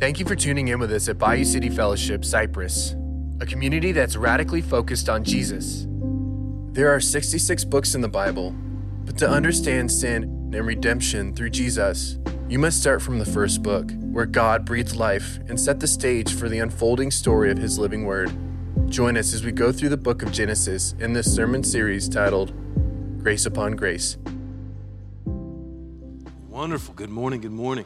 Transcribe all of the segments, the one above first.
Thank you for tuning in with us at Bayou City Fellowship Cypress, a community that's radically focused on Jesus. There are 66 books in the Bible, but to understand sin and redemption through Jesus, you must start from the first book, where God breathed life and set the stage for the unfolding story of His living Word. Join us as we go through the book of Genesis in this sermon series titled Grace Upon Grace. Wonderful. Good morning. Good morning.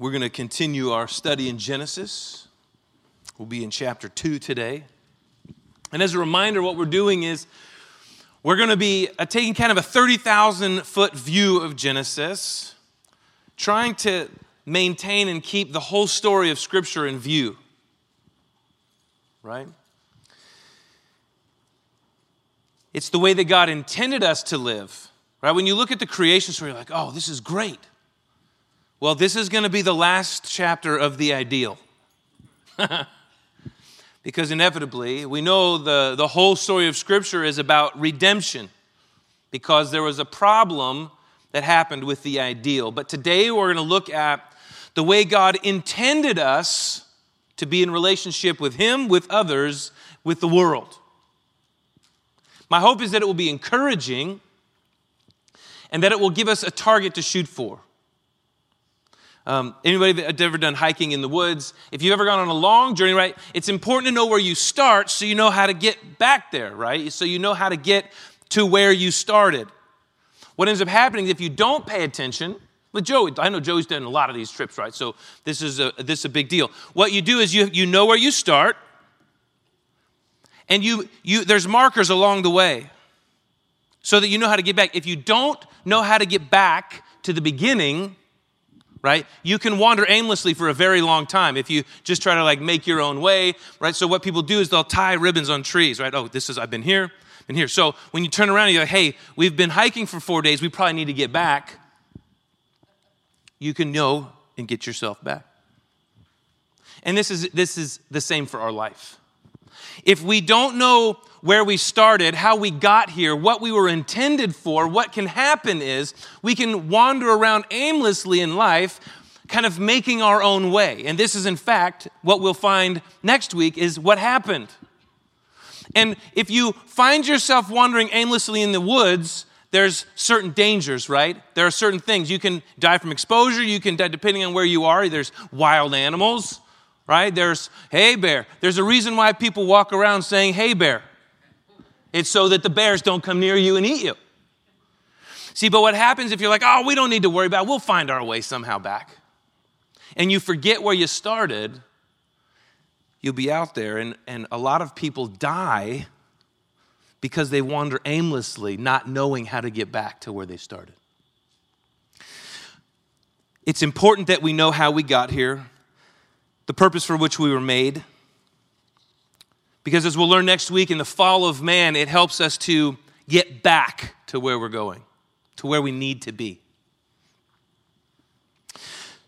We're going to continue our study in Genesis. We'll be in chapter 2 today. And as a reminder, what we're doing is we're going to be taking kind of a 30,000 foot view of Genesis, trying to maintain and keep the whole story of Scripture in view. Right? It's the way that God intended us to live. Right? When you look at the creation story, you're like, oh, this is great. Well, this is going to be the last chapter of the ideal. because inevitably, we know the, the whole story of Scripture is about redemption, because there was a problem that happened with the ideal. But today, we're going to look at the way God intended us to be in relationship with Him, with others, with the world. My hope is that it will be encouraging and that it will give us a target to shoot for. Um, anybody that ever done hiking in the woods? If you've ever gone on a long journey, right, it's important to know where you start so you know how to get back there, right? So you know how to get to where you started. What ends up happening if you don't pay attention, but Joey, I know Joey's done a lot of these trips, right? So this is a this is a big deal. What you do is you you know where you start, and you you there's markers along the way so that you know how to get back. If you don't know how to get back to the beginning, right? You can wander aimlessly for a very long time if you just try to like make your own way, right? So what people do is they'll tie ribbons on trees, right? Oh, this is I've been here, been here. So when you turn around you're like, "Hey, we've been hiking for 4 days. We probably need to get back." You can know and get yourself back. And this is this is the same for our life. If we don't know where we started, how we got here, what we were intended for, what can happen is we can wander around aimlessly in life, kind of making our own way. And this is, in fact, what we'll find next week is what happened. And if you find yourself wandering aimlessly in the woods, there's certain dangers, right? There are certain things. You can die from exposure, you can die depending on where you are. There's wild animals, right? There's hey bear. There's a reason why people walk around saying hey bear. It's so that the bears don't come near you and eat you. See, but what happens if you're like, oh, we don't need to worry about it, we'll find our way somehow back. And you forget where you started, you'll be out there, and, and a lot of people die because they wander aimlessly, not knowing how to get back to where they started. It's important that we know how we got here, the purpose for which we were made, because as we'll learn next week, in the fall of man, it helps us to get back to where we're going, to where we need to be.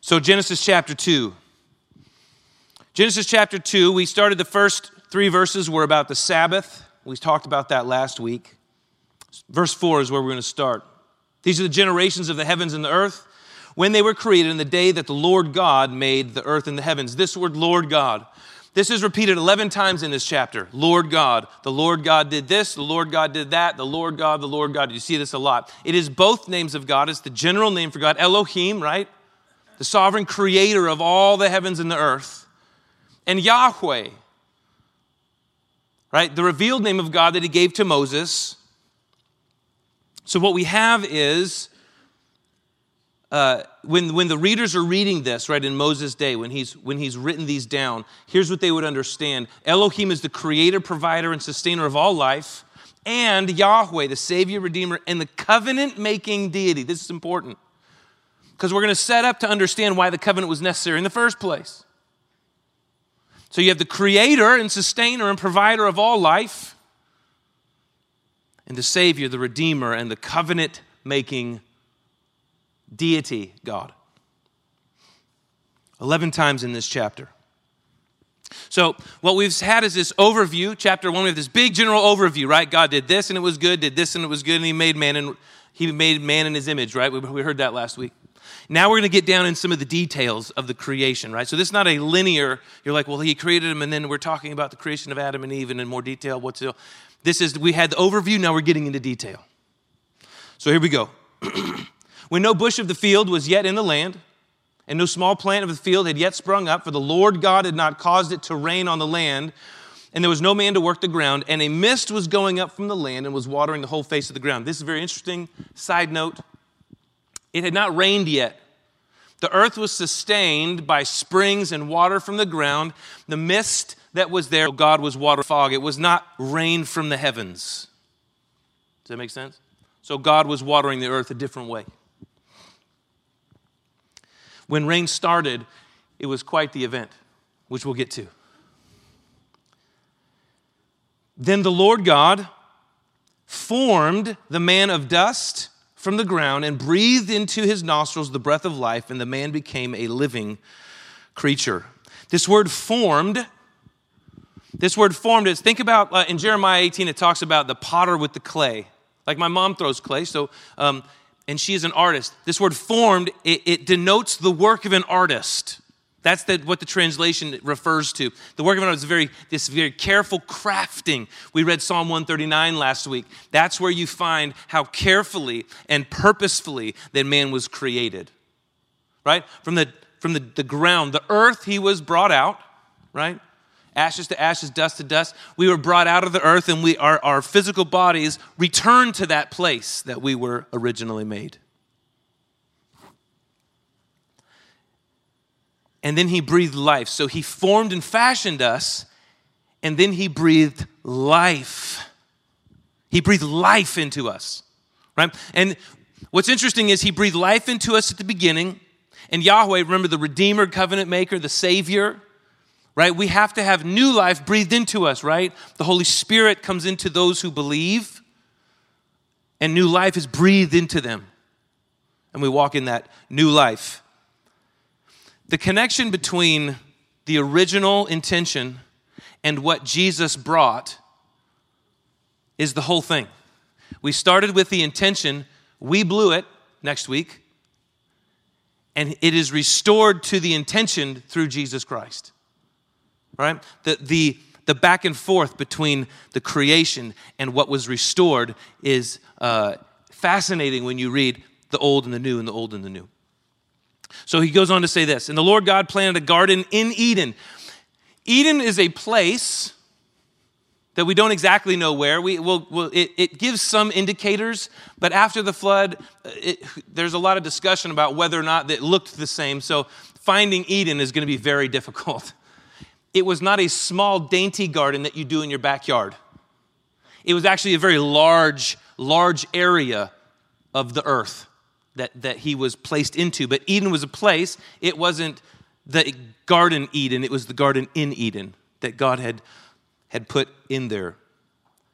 So, Genesis chapter 2. Genesis chapter 2, we started the first three verses were about the Sabbath. We talked about that last week. Verse 4 is where we're going to start. These are the generations of the heavens and the earth when they were created in the day that the Lord God made the earth and the heavens. This word, Lord God, this is repeated 11 times in this chapter. Lord God. The Lord God did this. The Lord God did that. The Lord God, the Lord God. You see this a lot. It is both names of God. It's the general name for God. Elohim, right? The sovereign creator of all the heavens and the earth. And Yahweh, right? The revealed name of God that he gave to Moses. So what we have is uh, when, when the readers are reading this, right, in Moses' day, when he's, when he's written these down, here's what they would understand Elohim is the creator, provider, and sustainer of all life, and Yahweh, the Savior, Redeemer, and the covenant making deity. This is important because we're going to set up to understand why the covenant was necessary in the first place. So you have the creator and sustainer and provider of all life, and the Savior, the Redeemer, and the covenant making deity God. 11 times in this chapter. So, what we've had is this overview. Chapter one, we have this big general overview, right? God did this and it was good, did this and it was good, and He made man and He made man in His image, right? We heard that last week. Now we're going to get down in some of the details of the creation, right? So this is not a linear, you're like, well, he created them, and then we're talking about the creation of Adam and Eve and in more detail. What's the, This is, we had the overview, now we're getting into detail. So here we go. when no bush of the field was yet in the land, and no small plant of the field had yet sprung up, for the Lord God had not caused it to rain on the land, and there was no man to work the ground, and a mist was going up from the land and was watering the whole face of the ground. This is a very interesting. Side note it had not rained yet. The earth was sustained by springs and water from the ground. The mist that was there, oh God was water fog. It was not rain from the heavens. Does that make sense? So God was watering the earth a different way. When rain started, it was quite the event, which we'll get to. Then the Lord God formed the man of dust from the ground and breathed into his nostrils the breath of life, and the man became a living creature. This word formed, this word formed is, think about uh, in Jeremiah 18, it talks about the potter with the clay. Like my mom throws clay, so, um, and she is an artist. This word formed, it, it denotes the work of an artist. That's the, what the translation refers to. The work of an artist is very, this very careful crafting. We read Psalm 139 last week. That's where you find how carefully and purposefully that man was created. Right? From the from the, the ground, the earth he was brought out, right? Ashes to ashes, dust to dust. We were brought out of the earth and we our, our physical bodies returned to that place that we were originally made. and then he breathed life. So he formed and fashioned us, and then he breathed life. He breathed life into us, right? And what's interesting is he breathed life into us at the beginning. And Yahweh, remember the Redeemer, covenant maker, the Savior, right? We have to have new life breathed into us, right? The Holy Spirit comes into those who believe, and new life is breathed into them. And we walk in that new life. The connection between the original intention and what Jesus brought is the whole thing. We started with the intention, we blew it next week, and it is restored to the intention through Jesus Christ. Right? The, the, the back and forth between the creation and what was restored is uh, fascinating when you read the old and the new and the old and the new. So he goes on to say this And the Lord God planted a garden in Eden. Eden is a place that we don't exactly know where. We, will we'll, it, it, gives some indicators, but after the flood, it, there's a lot of discussion about whether or not it looked the same. So finding Eden is going to be very difficult. It was not a small, dainty garden that you do in your backyard. It was actually a very large, large area of the earth that, that he was placed into. But Eden was a place, it wasn't the garden Eden, it was the garden in Eden that God had, had put in there.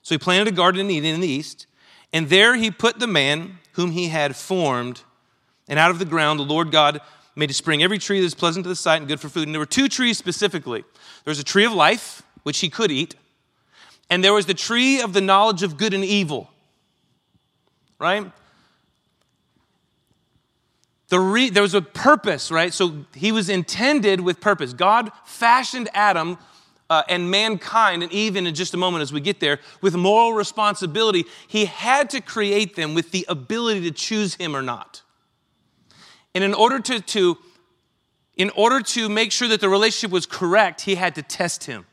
So he planted a garden in Eden in the east, and there he put the man whom he had formed. And out of the ground, the Lord God made to spring every tree that is pleasant to the sight and good for food. And there were two trees specifically there was a tree of life, which he could eat, and there was the tree of the knowledge of good and evil. Right? The re- there was a purpose, right? So he was intended with purpose. God fashioned Adam uh, and mankind, and even in just a moment as we get there, with moral responsibility. He had to create them with the ability to choose him or not. And in order to, to in order to make sure that the relationship was correct, he had to test him.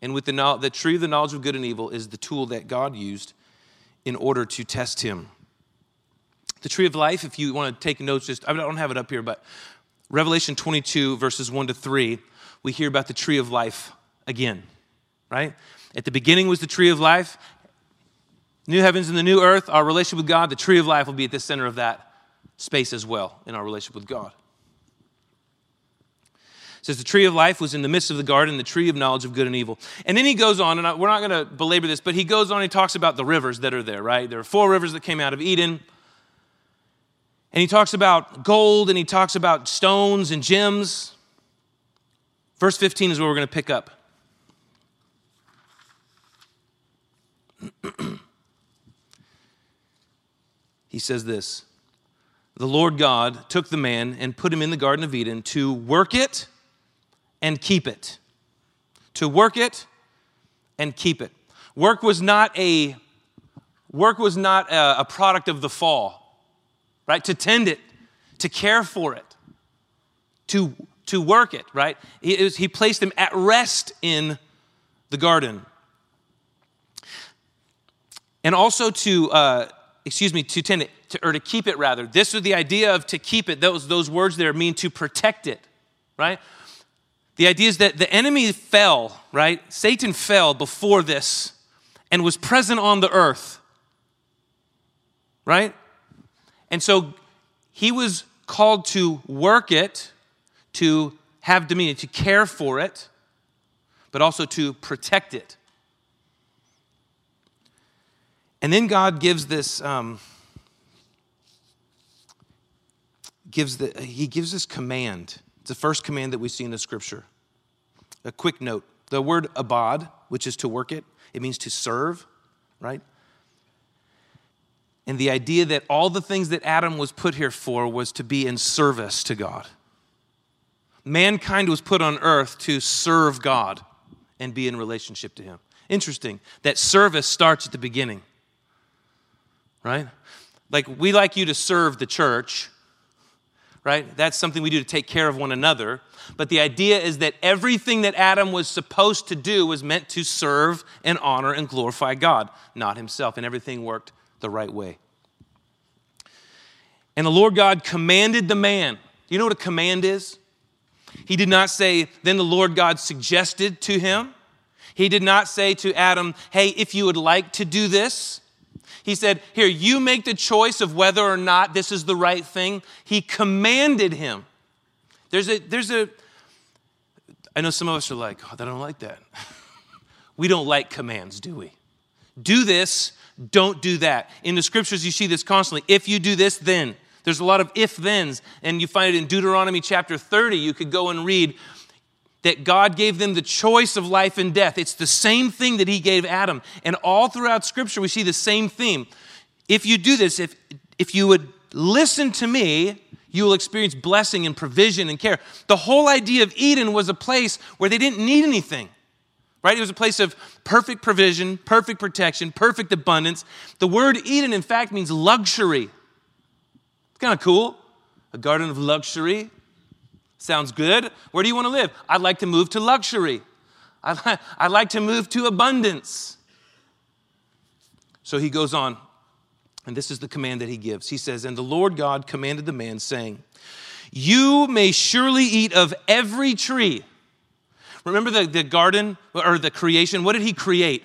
And with the, the tree of the knowledge of good and evil is the tool that God used in order to test him. The tree of life, if you want to take notes, just I don't have it up here, but Revelation 22, verses 1 to 3, we hear about the tree of life again, right? At the beginning was the tree of life. New heavens and the new earth, our relationship with God, the tree of life will be at the center of that space as well in our relationship with God. It says the tree of life was in the midst of the garden, the tree of knowledge of good and evil. And then he goes on, and I, we're not going to belabor this, but he goes on, and he talks about the rivers that are there, right? There are four rivers that came out of Eden. And he talks about gold and he talks about stones and gems. Verse 15 is where we're going to pick up. he says this The Lord God took the man and put him in the Garden of Eden to work it and keep it. To work it and keep it. Work was not a work was not a, a product of the fall, right? To tend it, to care for it, to to work it, right? He, was, he placed him at rest in the garden. And also to, uh, excuse me, to tend it, to, or to keep it rather. This was the idea of to keep it. Those, those words there mean to protect it, right? The idea is that the enemy fell, right? Satan fell before this and was present on the earth, right? And so he was called to work it to have dominion, to care for it, but also to protect it. And then God gives this, um, gives the, he gives this command. It's the first command that we see in the scripture. A quick note the word abad, which is to work it, it means to serve, right? And the idea that all the things that Adam was put here for was to be in service to God mankind was put on earth to serve God and be in relationship to Him. Interesting that service starts at the beginning, right? Like we like you to serve the church, right? That's something we do to take care of one another. But the idea is that everything that Adam was supposed to do was meant to serve and honor and glorify God, not himself. And everything worked the right way. And the Lord God commanded the man. You know what a command is? He did not say, then the Lord God suggested to him. He did not say to Adam, hey, if you would like to do this. He said, here, you make the choice of whether or not this is the right thing. He commanded him. There's a, there's a, I know some of us are like, oh, I don't like that. we don't like commands, do we? Do this, don't do that. In the scriptures, you see this constantly. If you do this, then. There's a lot of if thens, and you find it in Deuteronomy chapter 30. You could go and read that God gave them the choice of life and death. It's the same thing that He gave Adam. And all throughout Scripture, we see the same theme. If you do this, if, if you would listen to me, you will experience blessing and provision and care. The whole idea of Eden was a place where they didn't need anything right? It was a place of perfect provision, perfect protection, perfect abundance. The word Eden, in fact, means luxury. It's kind of cool. A garden of luxury. Sounds good. Where do you want to live? I'd like to move to luxury. I'd, like to move to abundance. So he goes on, and this is the command that he gives. He says, And the Lord God commanded the man, saying, You may surely eat of every tree. Remember the, the garden or the creation? What did he create?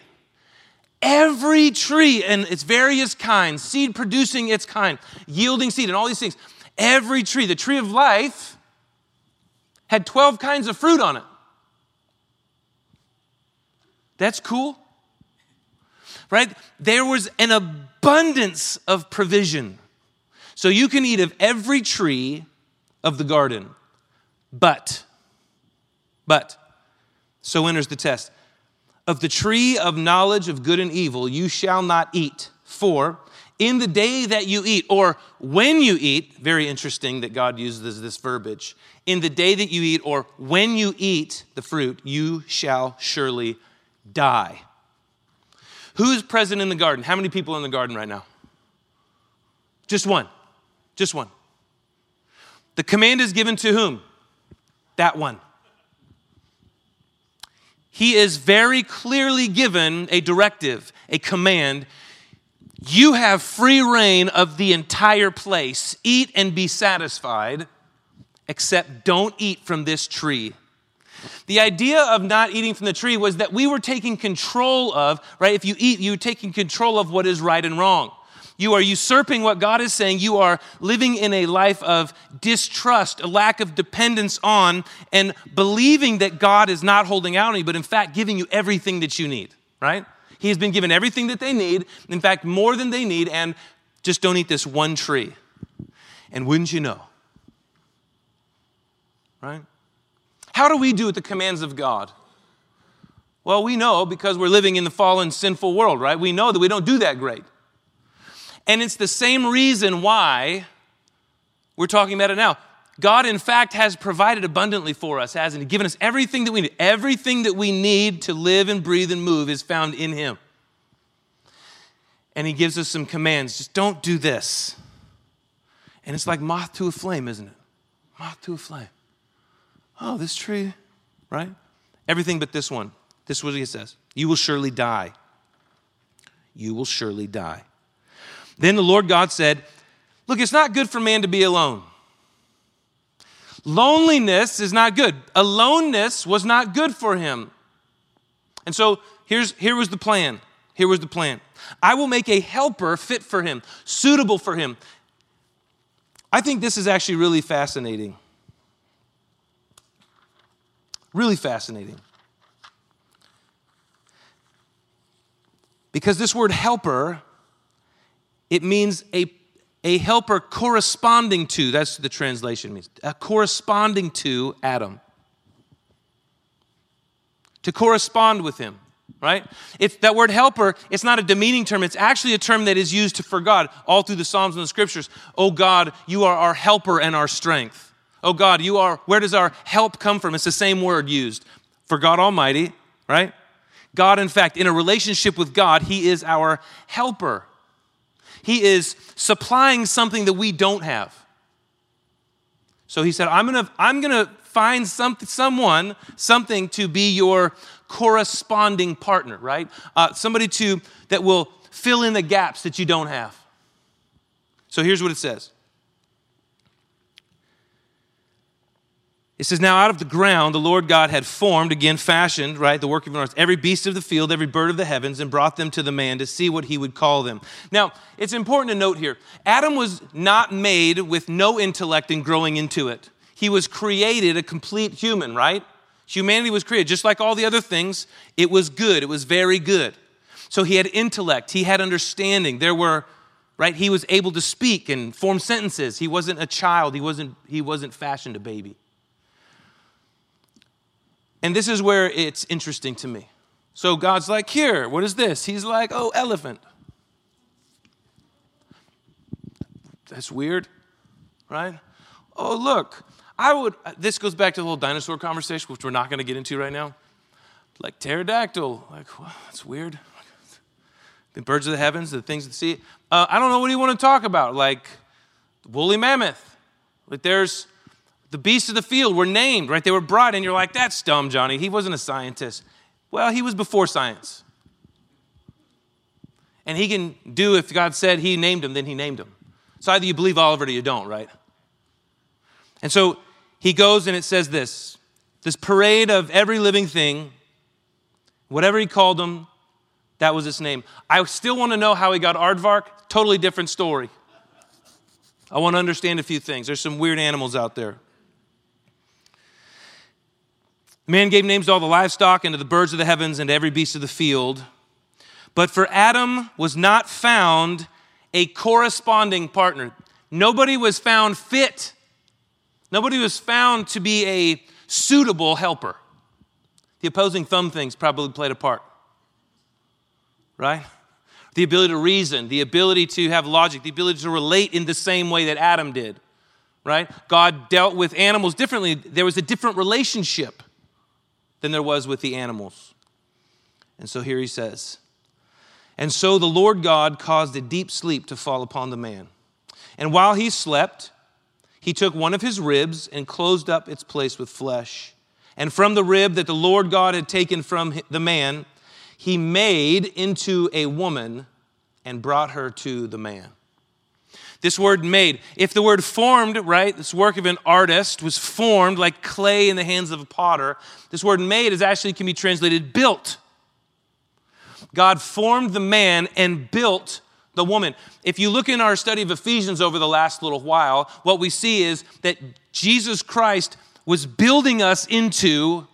every tree and its various kinds, seed producing its kind, yielding seed, and all these things. Every tree, the tree of life, had 12 kinds of fruit on it. That's cool. Right? There was an abundance of provision. So you can eat of every tree of the garden. But, but, so enters the test. Of the tree of knowledge of good and evil you shall not eat, for in the day that you eat, or when you eat, very interesting that God uses this verbiage, in the day that you eat, or when you eat the fruit, you shall surely die. Who's present in the garden? How many people in the garden right now? Just one. Just one. The command is given to whom? That one he is very clearly given a directive, a command. You have free rein of the entire place. Eat and be satisfied, except don't eat from this tree. The idea of not eating from the tree was that we were taking control of, right? If you eat, you're taking control of what is right and wrong. You are usurping what God is saying. You are living in a life of distrust, a lack of dependence on, and believing that God is not holding out on you, but in fact giving you everything that you need, right? He has been given everything that they need, in fact, more than they need, and just don't eat this one tree. And wouldn't you know? Right? How do we do with the commands of God? Well, we know because we're living in the fallen, sinful world, right? We know that we don't do that great. And it's the same reason why we're talking about it now. God, in fact, has provided abundantly for us, hasn't He? Given us everything that we need. Everything that we need to live and breathe and move is found in Him. And He gives us some commands. Just don't do this. And it's like moth to a flame, isn't it? Moth to a flame. Oh, this tree, right? Everything but this one. This is what He says You will surely die. You will surely die. Then the Lord God said, Look, it's not good for man to be alone. Loneliness is not good. Aloneness was not good for him. And so here's, here was the plan. Here was the plan. I will make a helper fit for him, suitable for him. I think this is actually really fascinating. Really fascinating. Because this word helper, it means a a helper corresponding to, that's the translation means, a corresponding to Adam. To correspond with him, right? It's that word helper, it's not a demeaning term, it's actually a term that is used for God all through the Psalms and the scriptures. Oh God, you are our helper and our strength. Oh God, you are, where does our help come from? It's the same word used for God Almighty, right? God, in fact, in a relationship with God, He is our helper. He is supplying something that we don't have. So he said, I'm going to I'm to find some, someone, something to be your corresponding partner, right? Uh, somebody to that will fill in the gaps that you don't have. So here's what it says It says, Now out of the ground the Lord God had formed, again fashioned, right, the work of an every beast of the field, every bird of the heavens, and brought them to the man to see what he would call them. Now, it's important to note here Adam was not made with no intellect and growing into it. He was created a complete human, right? Humanity was created just like all the other things. It was good, it was very good. So he had intellect, he had understanding. There were right he was able to speak and form sentences he wasn't a child he wasn't he wasn't fashioned a baby and this is where it's interesting to me. So God's like, Here, what is this? He's like, Oh, elephant. That's weird, right? Oh, look, I would, this goes back to the whole dinosaur conversation, which we're not going to get into right now. Like pterodactyl, like, well, that's weird. The birds of the heavens, the things of the sea. Uh, I don't know what do you want to talk about, like woolly mammoth. Like there's the beasts of the field were named, right? They were brought, and you're like, that's dumb, Johnny. He wasn't a scientist. Well, he was before science. And he can do, if God said he named him, then he named him. So either you believe Oliver or you don't, right? And so he goes and it says this this parade of every living thing, whatever he called them, that was its name. I still want to know how he got aardvark. Totally different story. I want to understand a few things. There's some weird animals out there. Man gave names to all the livestock and to the birds of the heavens and to every beast of the field. But for Adam was not found a corresponding partner. Nobody was found fit. Nobody was found to be a suitable helper. The opposing thumb things probably played a part. Right? The ability to reason, the ability to have logic, the ability to relate in the same way that Adam did. Right? God dealt with animals differently. There was a different relationship than there was with the animals. And so here he says, And so the Lord God caused a deep sleep to fall upon the man. And while he slept, he took one of his ribs and closed up its place with flesh. And from the rib that the Lord God had taken from the man, he made into a woman and brought her to the man. This word made. If the word formed, right, this work of an artist was formed like clay in the hands of a potter, this word made is actually can be translated built. God formed the man and built the woman. If you look in our study of Ephesians over the last little while, what we see is that Jesus Christ was building us into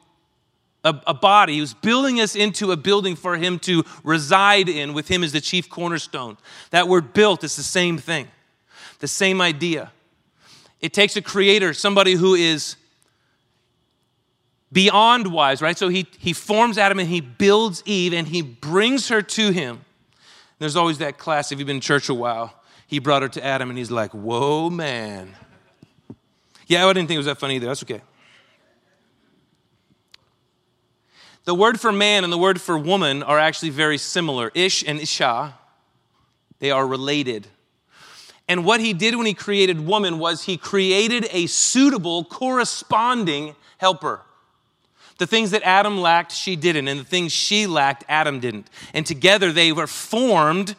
a, a, body. He was building us into a building for him to reside in, with him as the chief cornerstone. That word built is the same thing the same idea. It takes a creator, somebody who is beyond wise, right? So he, he forms Adam and he builds Eve and he brings her to him. There's always that class, if you've been in church a while, he brought her to Adam and he's like, whoa, man. Yeah, I didn't think it was that funny either. That's okay. The word for man and the word for woman are actually very similar. Ish and Isha, they are related. And what he did when he created woman was he created a suitable, corresponding helper. The things that Adam lacked, she didn't. And the things she lacked, Adam didn't. And together they were formed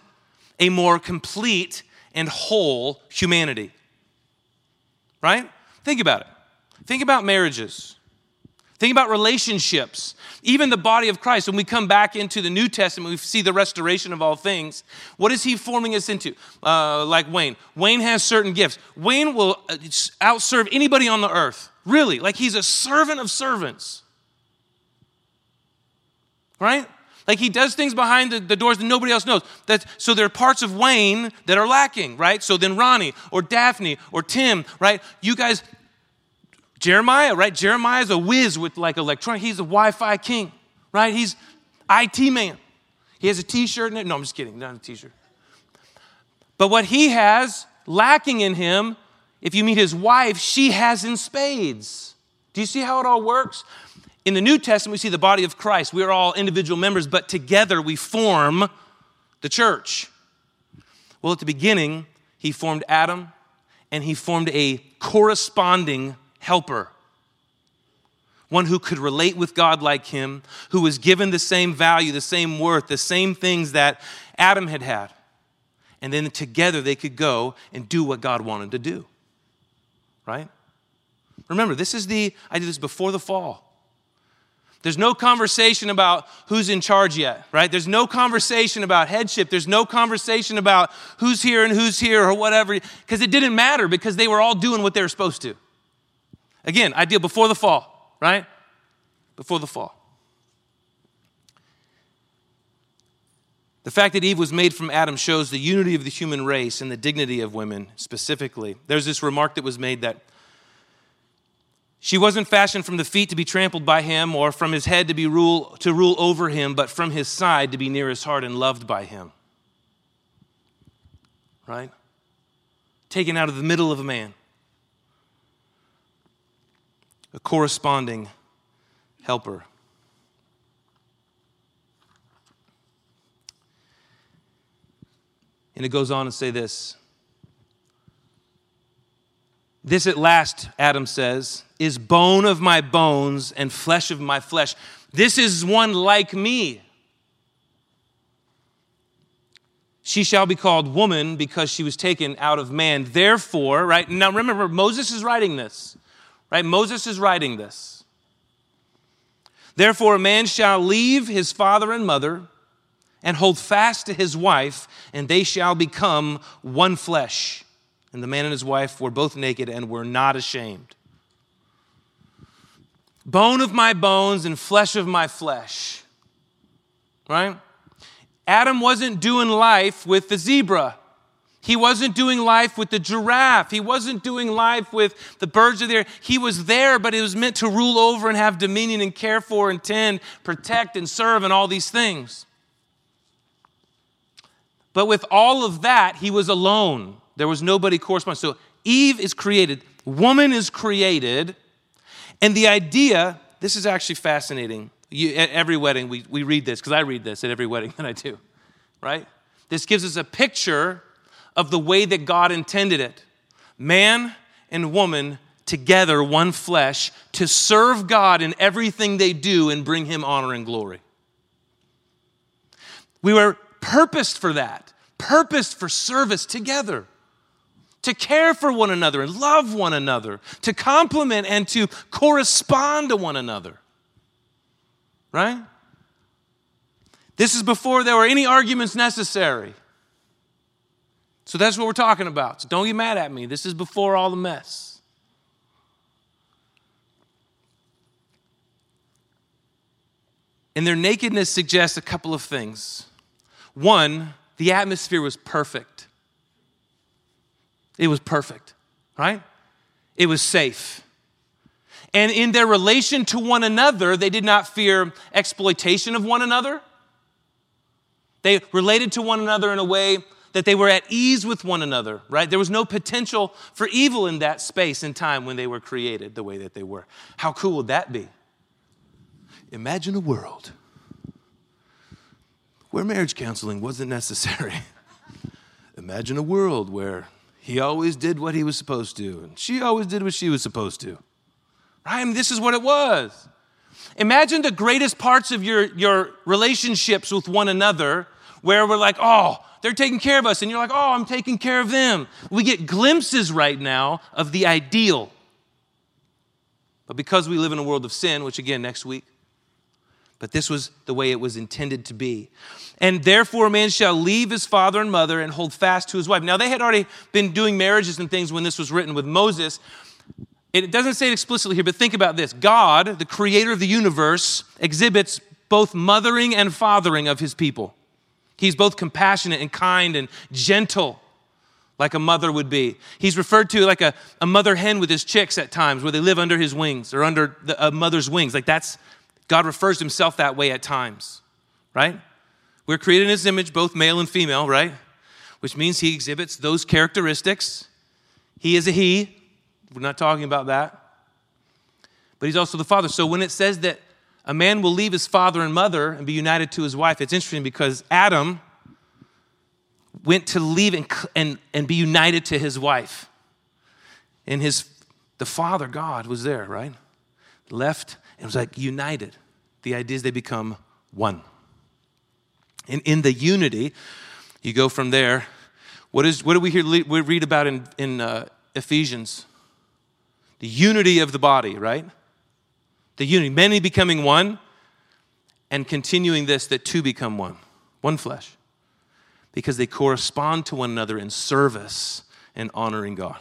a more complete and whole humanity. Right? Think about it. Think about marriages. Think about relationships. Even the body of Christ, when we come back into the New Testament, we see the restoration of all things. What is he forming us into? Uh, like Wayne. Wayne has certain gifts. Wayne will uh, outserve anybody on the earth. Really. Like he's a servant of servants right? Like he does things behind the, the, doors that nobody else knows. That, so there are parts of Wayne that are lacking, right? So then Ronnie or Daphne or Tim, right? You guys, Jeremiah, right? Jeremiah's a whiz with like electronic. He's a Wi-Fi king, right? He's IT man. He has a T-shirt. And it. No, I'm just kidding. Not a T-shirt. But what he has lacking in him, if you meet his wife, she has in spades. Do you see how it all works? In the New Testament, we see the body of Christ. We are all individual members, but together we form the church. Well, at the beginning, he formed Adam and he formed a corresponding helper. One who could relate with God like him, who was given the same value, the same worth, the same things that Adam had had. And then together they could go and do what God wanted to do. Right? Remember, this is the, I did this before the fall. There's no conversation about who's in charge yet, right? There's no conversation about headship. There's no conversation about who's here and who's here or whatever, because it didn't matter because they were all doing what they were supposed to. Again, ideal before the fall, right? Before the fall. The fact that Eve was made from Adam shows the unity of the human race and the dignity of women specifically. There's this remark that was made that she wasn't fashioned from the feet to be trampled by him or from his head to be rule to rule over him, but from his side to be near his heart and loved by him. Right? Taken out of the middle of a man. A corresponding helper. And it goes on to say this this at last, Adam says, is bone of my bones and flesh of my flesh. This is one like me. She shall be called woman because she was taken out of man. Therefore, right now remember, Moses is writing this, right? Moses is writing this. Therefore, a man shall leave his father and mother and hold fast to his wife, and they shall become one flesh. And the man and his wife were both naked and were not ashamed. Bone of my bones and flesh of my flesh. Right? Adam wasn't doing life with the zebra. He wasn't doing life with the giraffe. He wasn't doing life with the birds of the air. He was there, but it was meant to rule over and have dominion and care for and tend, protect and serve and all these things. But with all of that, he was alone. There was nobody corresponding. So Eve is created, woman is created, and the idea, this is actually fascinating. You, at every wedding, we, we read this, because I read this at every wedding that I do, right? This gives us a picture of the way that God intended it. Man and woman together, one flesh, to serve God in everything they do and bring Him honor and glory. We were purposed for that, purposed for service together to care for one another and love one another, to complement and to correspond to one another. Right? This is before there were any arguments necessary. So that's what we're talking about. So don't get mad at me. This is before all the mess. And their nakedness suggests a couple of things. One, the atmosphere was perfect. It was perfect, right? It was safe. And in their relation to one another, they did not fear exploitation of one another. They related to one another in a way that they were at ease with one another, right? There was no potential for evil in that space and time when they were created the way that they were. How cool would that be? Imagine a world where marriage counseling wasn't necessary. Imagine a world where he always did what he was supposed to and she always did what she was supposed to. Right? This is what it was. Imagine the greatest parts of your, your relationships with one another where we're like, oh, they're taking care of us. And you're like, oh, I'm taking care of them. We get glimpses right now of the ideal. But because we live in a world of sin, which again, next week, but this was the way it was intended to be. And therefore, a man shall leave his father and mother and hold fast to his wife. Now, they had already been doing marriages and things when this was written with Moses. It doesn't say it explicitly here, but think about this God, the creator of the universe, exhibits both mothering and fathering of his people. He's both compassionate and kind and gentle, like a mother would be. He's referred to like a, a mother hen with his chicks at times, where they live under his wings or under the, a mother's wings. Like that's, God refers to himself that way at times, right? We're created in his image, both male and female, right? Which means he exhibits those characteristics. He is a he. We're not talking about that. But he's also the father. So when it says that a man will leave his father and mother and be united to his wife. It's interesting because Adam went to leave and, and, and be united to his wife. And his, the Father, God, was there, right? Left and was like united. The idea is they become one. And in the unity, you go from there. What, is, what do we, hear, we read about in, in uh, Ephesians? The unity of the body, right? The unity, many becoming one, and continuing this that two become one, one flesh, because they correspond to one another in service and honoring God.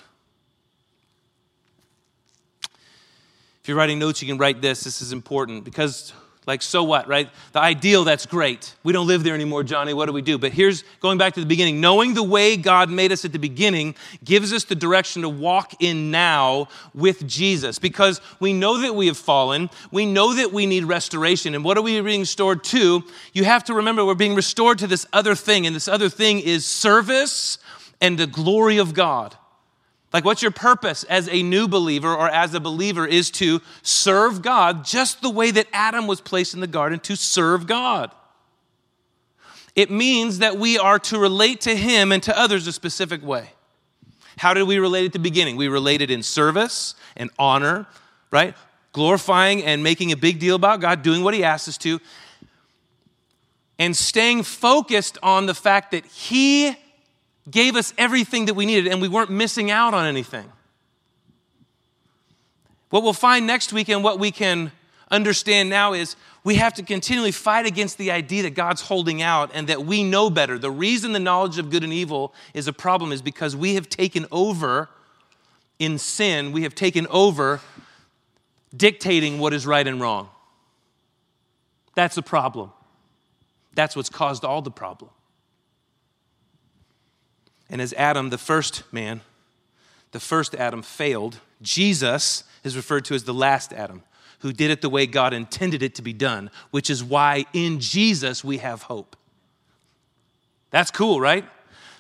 If you're writing notes, you can write this. This is important because like, so what, right? The ideal, that's great. We don't live there anymore, Johnny. What do we do? But here's going back to the beginning. Knowing the way God made us at the beginning gives us the direction to walk in now with Jesus because we know that we have fallen. We know that we need restoration. And what are we being restored to? You have to remember we're being restored to this other thing, and this other thing is service and the glory of God. Like, what's your purpose as a new believer or as a believer is to serve God just the way that Adam was placed in the garden to serve God. It means that we are to relate to Him and to others a specific way. How did we relate at the beginning? We related in service and honor, right? Glorifying and making a big deal about God, doing what He asked us to, and staying focused on the fact that He gave us everything that we needed and we weren't missing out on anything. What we'll find next week and what we can understand now is we have to continually fight against the idea that God's holding out and that we know better. The reason the knowledge of good and evil is a problem is because we have taken over in sin, we have taken over dictating what is right and wrong. That's a problem. That's what's caused all the problem. And as Adam, the first man, the first Adam failed, Jesus is referred to as the last Adam, who did it the way God intended it to be done, which is why in Jesus we have hope. That's cool, right?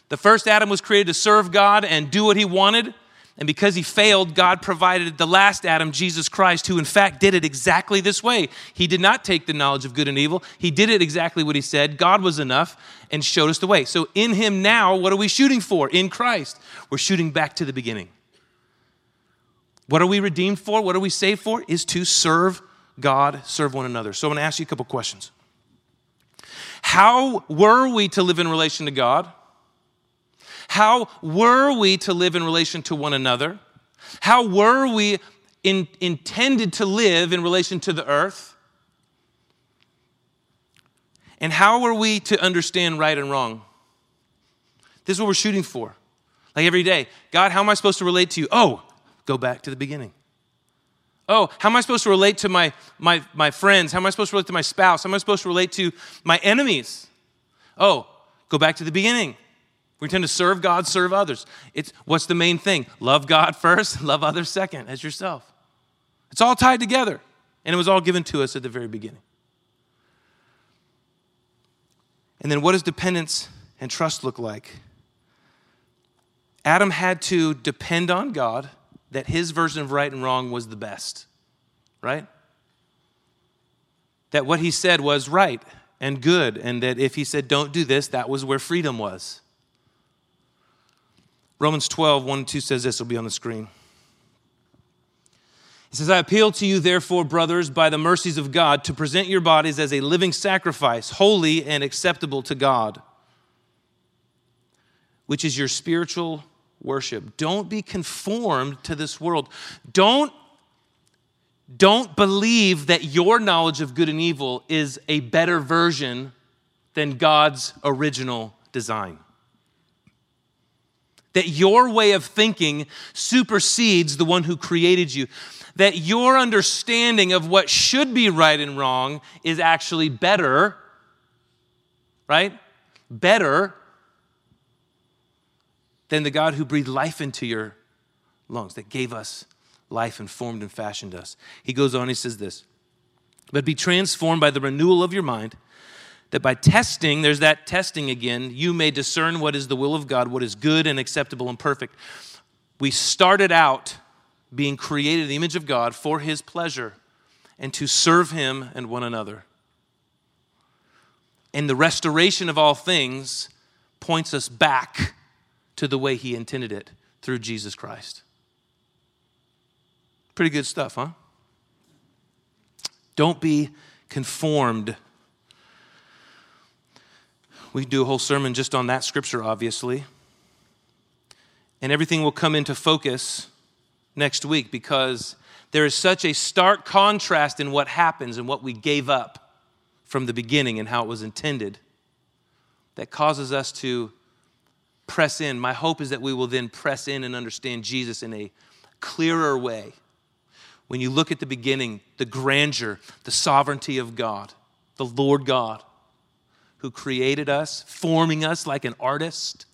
The first Adam was created to serve God and do what he wanted. And because he failed, God provided the last Adam, Jesus Christ, who in fact did it exactly this way. He did not take the knowledge of good and evil. He did it exactly what he said. God was enough and showed us the way. So in him now, what are we shooting for? In Christ, we're shooting back to the beginning. What are we redeemed for? What are we saved for? Is to serve God, serve one another. So I'm going to ask you a couple questions. How were we to live in relation to God? How were we to live in relation to one another? How were we in, intended to live in relation to the earth? And how are we to understand right and wrong? This is what we're shooting for. Like every day, God, how am I supposed to relate to you? Oh, go back to the beginning. Oh, how am I supposed to relate to my, my, my friends? How am I supposed to relate to my spouse? How am I supposed to relate to my enemies? Oh, go back to the beginning. We tend to serve God, serve others. It's what's the main thing? Love God first, love others second, as yourself. It's all tied together, and it was all given to us at the very beginning. And then, what does dependence and trust look like? Adam had to depend on God that his version of right and wrong was the best, right? That what he said was right and good, and that if he said, don't do this, that was where freedom was. Romans 12, 1 and 2 says this, will be on the screen. He says, I appeal to you, therefore, brothers, by the mercies of God, to present your bodies as a living sacrifice, holy and acceptable to God, which is your spiritual worship. Don't be conformed to this world. Don't, don't believe that your knowledge of good and evil is a better version than God's original design. That your way of thinking supersedes the one who created you that your understanding of what should be right and wrong is actually better, right? Better than the God who breathed life into your lungs, that gave us life and formed and fashioned us. He goes on, he says this, but be transformed by the renewal of your mind, that by testing, there's that testing again, you may discern what is the will of God, what is good and acceptable and perfect. We started out being created in the image of God for his pleasure and to serve him and one another. And the restoration of all things points us back to the way he intended it through Jesus Christ. Pretty good stuff, huh? Don't be conformed. We do a whole sermon just on that scripture, obviously. And everything will come into focus next week because there is such a stark contrast in what happens and what we gave up from the beginning and how it was intended that causes us to press in. My hope is that we will then press in and understand Jesus in a clearer way. When you look at the beginning, the grandeur, the sovereignty of God, the Lord God, who created us, forming us like an artist,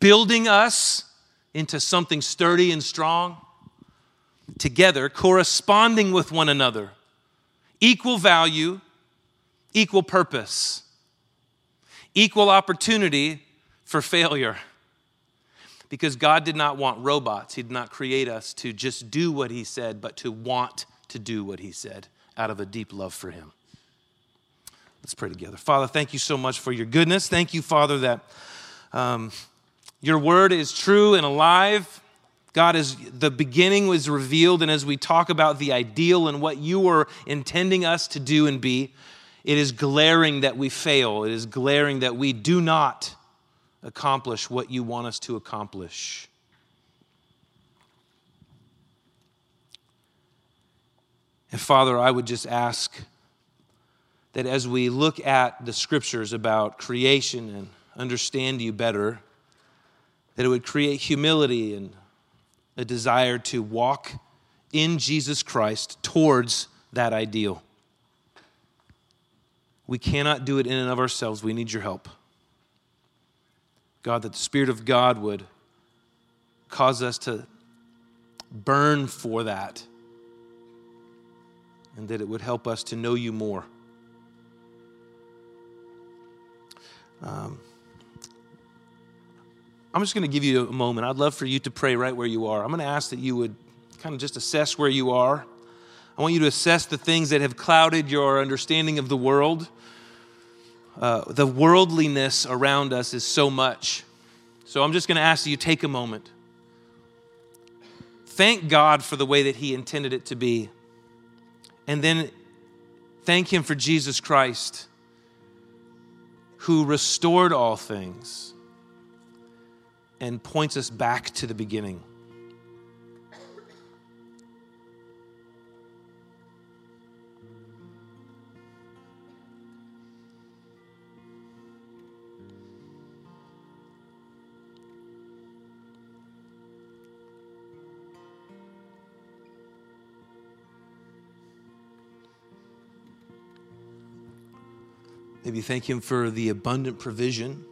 building us into something sturdy and strong together, corresponding with one another, equal value, equal purpose, equal opportunity for failure. Because God did not want robots. He did not create us to just do what He said, but to want to do what He said out of a deep love for Him. Let's pray together. Father, thank you so much for your goodness. Thank you, Father, that um, your word is true and alive. God, as the beginning was revealed, and as we talk about the ideal and what you were intending us to do and be, it is glaring that we fail. It is glaring that we do not accomplish what you want us to accomplish. And Father, I would just ask that as we look at the scriptures about creation and understand you better, that it would create humility and a desire to walk in Jesus Christ towards that ideal. We cannot do it in and of ourselves. We need your help. God, that the Spirit of God would cause us to burn for that and that it would help us to know you more. Um, I'm just going to give you a moment. I'd love for you to pray right where you are. I'm going to ask that you would kind of just assess where you are. I want you to assess the things that have clouded your understanding of the world. Uh, the worldliness around us is so much. So I'm just going to ask that you take a moment. Thank God for the way that He intended it to be. And then thank Him for Jesus Christ, who restored all things and points us back to the beginning. Maybe thank Him for the abundant provision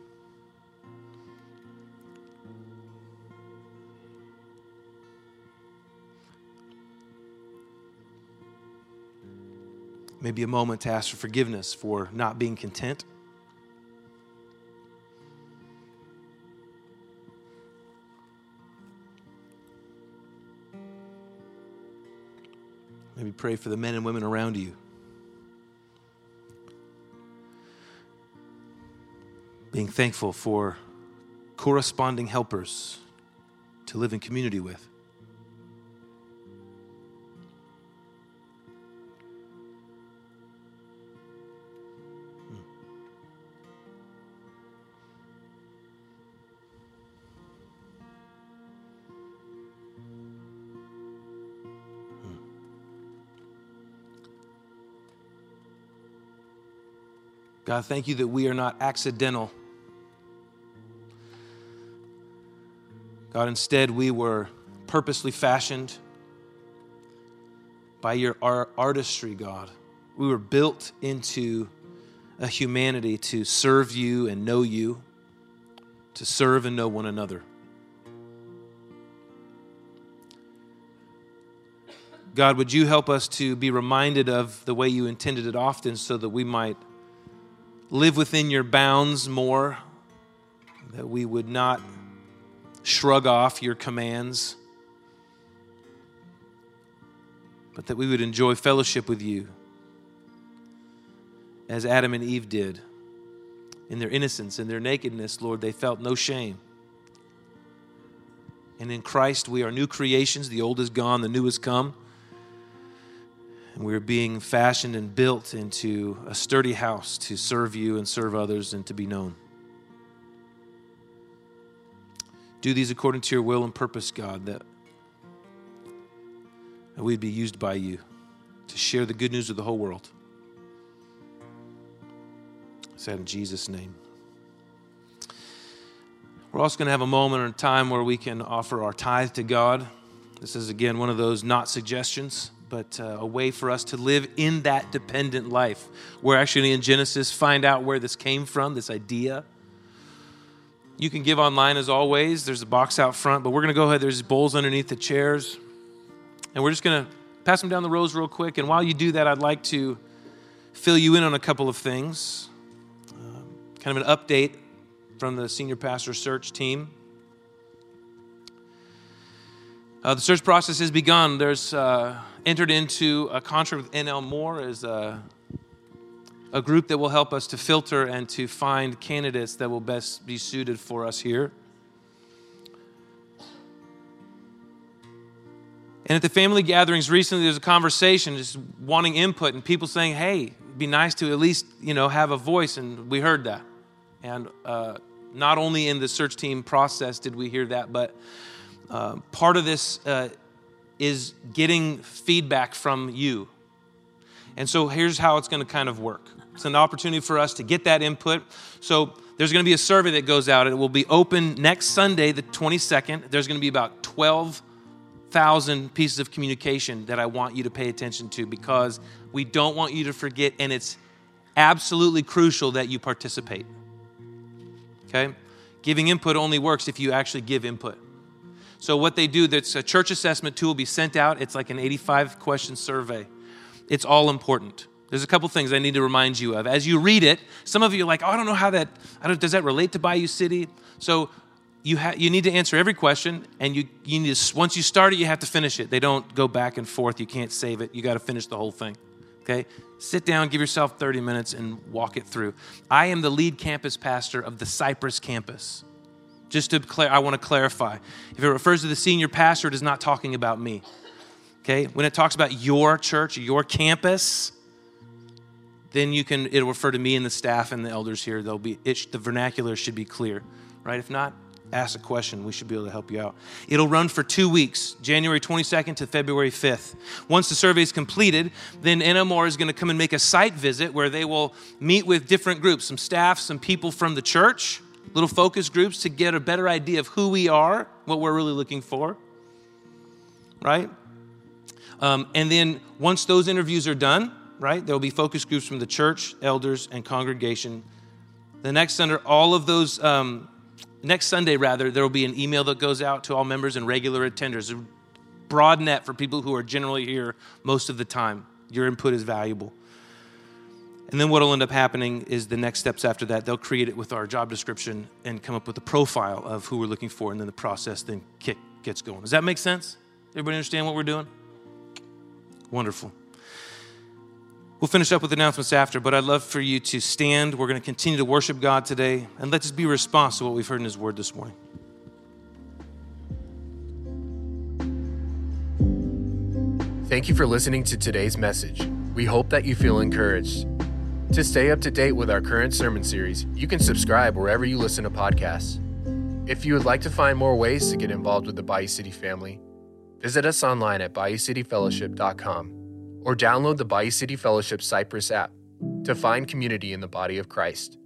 Maybe a moment to ask for forgiveness for not being content. Maybe pray for the men and women around you. Being thankful for corresponding helpers to live in community with. Hmm. Hmm. God, thank you that we are not accidental. God, instead, we were purposely fashioned by your artistry, God. We were built into a humanity to serve you and know you, to serve and know one another. God, would you help us to be reminded of the way you intended it often so that we might live within your bounds more, that we would not shrug off your commands, but that we would enjoy fellowship with you as Adam and Eve did. In their innocence, in their nakedness, Lord, they felt no shame. And in Christ, we are new creations. The old is gone, the new has come. And we're being fashioned and built into a sturdy house to serve you and serve others and to be known. Do these according to your will and purpose, God, that, that we'd be used by you to share the good news with the whole world. Said in Jesus' name. We're also going to have a moment or a time where we can offer our tithe to God. This is, again, one of those not suggestions but uh, a way for us to live in that dependent life. We're actually in Genesis find out where this came from, this idea. You can give online as always. There's a box out front, but we're going to go ahead. There's bowls underneath the chairs. And we're just going to pass them down the rows real quick. And while you do that, I'd like to fill you in on a couple of things. Um, kind of an update from the senior pastor search team. Uh, the search process has begun. There's uh, entered into a contract with NL Moore as a, a group that will help us to filter and to find candidates that will best be suited for us here. And at the family gatherings recently, there's a conversation just wanting input and people saying, hey, it'd be nice to at least, you know, have a voice. And we heard that. And uh, not only in the search team process did we hear that, but uh, part of this uh, is getting feedback from you. And so here's how it's going to kind of work it's an opportunity for us to get that input. So there's going to be a survey that goes out. It will be open next Sunday, the 22nd. There's going to be about 12,000 pieces of communication that I want you to pay attention to because we don't want you to forget, and it's absolutely crucial that you participate. Okay? Giving input only works if you actually give input. So, what they do, that's a church assessment tool, will be sent out. It's like an 85 question survey. It's all important. There's a couple things I need to remind you of. As you read it, some of you are like, oh, I don't know how that, does that relate to Bayou City? So, you, ha- you need to answer every question, and you, you need to, once you start it, you have to finish it. They don't go back and forth. You can't save it. You got to finish the whole thing. Okay? Sit down, give yourself 30 minutes, and walk it through. I am the lead campus pastor of the Cypress campus. Just to I want to clarify. If it refers to the senior pastor, it is not talking about me. Okay? When it talks about your church, your campus, then you can it'll refer to me and the staff and the elders here. They'll be it, the vernacular should be clear, right? If not, ask a question. We should be able to help you out. It'll run for two weeks, January 22nd to February 5th. Once the survey is completed, then Moore is going to come and make a site visit where they will meet with different groups, some staff, some people from the church, little focus groups to get a better idea of who we are, what we're really looking for, right? Um, and then once those interviews are done, right, there will be focus groups from the church, elders, and congregation. The next Sunday, all of those, um, next Sunday rather, there will be an email that goes out to all members and regular attenders. A broad net for people who are generally here most of the time. Your input is valuable. And then what will end up happening is the next steps after that, they'll create it with our job description and come up with a profile of who we're looking for, and then the process then kick, gets going. Does that make sense? Everybody understand what we're doing? Wonderful. We'll finish up with announcements after, but I'd love for you to stand. We're going to continue to worship God today, and let's be responsive to what we've heard in His Word this morning. Thank you for listening to today's message. We hope that you feel encouraged. To stay up to date with our current sermon series, you can subscribe wherever you listen to podcasts. If you would like to find more ways to get involved with the Bayou City family, visit us online at bayoucityfellowship.com or download the Bayou City Fellowship Cypress app to find community in the body of Christ.